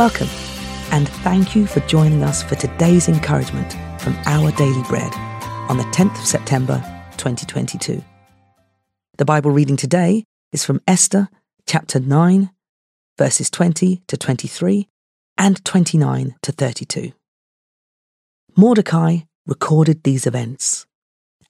Welcome, and thank you for joining us for today's encouragement from Our Daily Bread on the 10th of September 2022. The Bible reading today is from Esther chapter 9, verses 20 to 23 and 29 to 32. Mordecai recorded these events,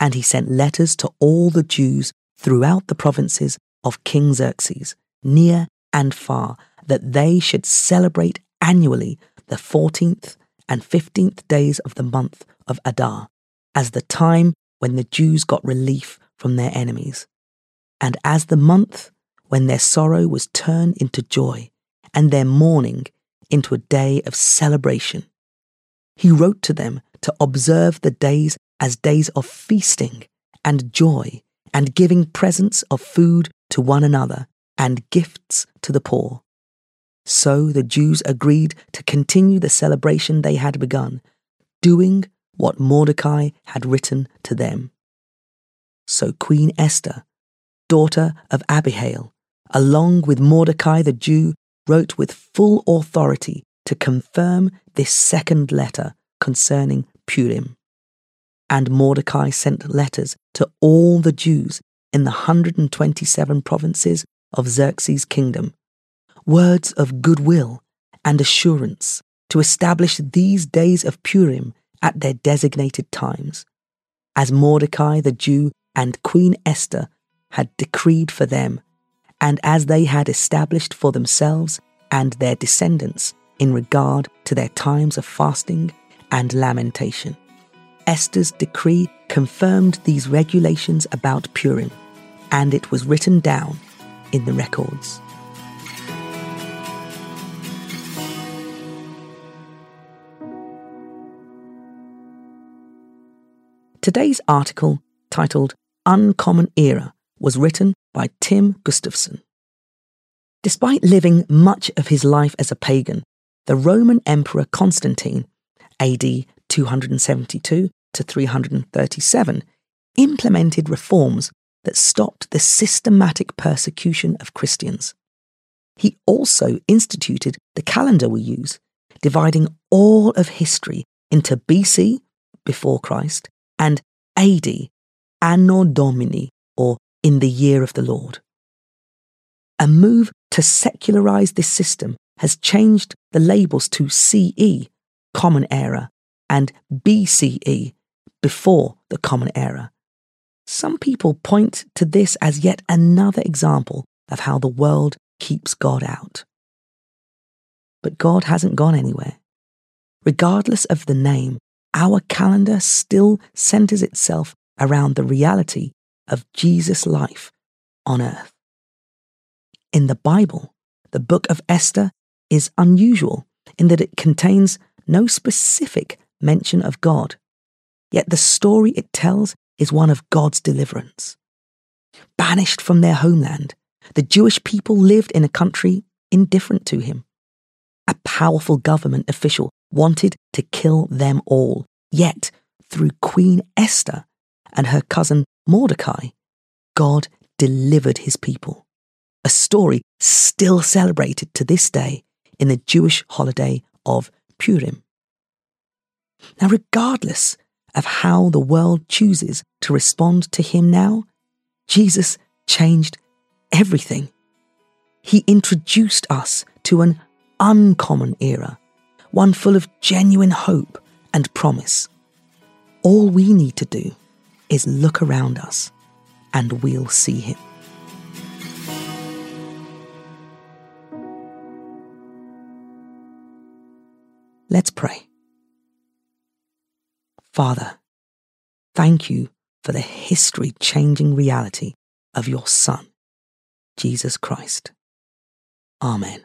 and he sent letters to all the Jews throughout the provinces of King Xerxes, near and far, that they should celebrate annually the 14th and 15th days of the month of Adar, as the time when the Jews got relief from their enemies, and as the month when their sorrow was turned into joy, and their mourning into a day of celebration. He wrote to them to observe the days as days of feasting and joy, and giving presents of food to one another and gifts to the poor. So the Jews agreed to continue the celebration they had begun, doing what Mordecai had written to them. So Queen Esther, daughter of Abihail, along with Mordecai the Jew, wrote with full authority to confirm this second letter concerning Purim. And Mordecai sent letters to all the Jews in the 127 provinces of Xerxes' kingdom, words of goodwill and assurance to establish these days of Purim at their designated times, as Mordecai the Jew and Queen Esther had decreed for them, and as they had established for themselves and their descendants in regard to their times of fasting and lamentation. Esther's decree confirmed these regulations about Purim, and it was written down in the records. Today's article, titled Uncommon Era, was written by Tim Gustafson. Despite living much of his life as a pagan, the Roman Emperor Constantine, AD 272 to 337, implemented reforms that stopped the systematic persecution of Christians. He also instituted the calendar we use, dividing all of history into BC, before Christ, and AD, Anno Domini, or in the year of the Lord. A move to secularize this system has changed the labels to CE, Common Era, and BCE, before the Common Era. Some people point to this as yet another example of how the world keeps God out. But God hasn't gone anywhere. Regardless of the name, our calendar still centers itself around the reality of Jesus' life on earth. In the Bible, the book of Esther is unusual in that it contains no specific mention of God, yet the story it tells is one of God's deliverance. Banished from their homeland, the Jewish people lived in a country indifferent to him. A powerful government official wanted to kill them all, yet through Queen Esther and her cousin Mordecai, God delivered his people a story still celebrated to this day in the Jewish holiday of Purim. Now, regardless of how the world chooses to respond to him now, Jesus changed everything. He introduced us to an uncommon era, one full of genuine hope and promise. All we need to do is look around us and we'll see him. Let's pray. Father, thank you for the history changing reality of your Son, Jesus Christ. Amen.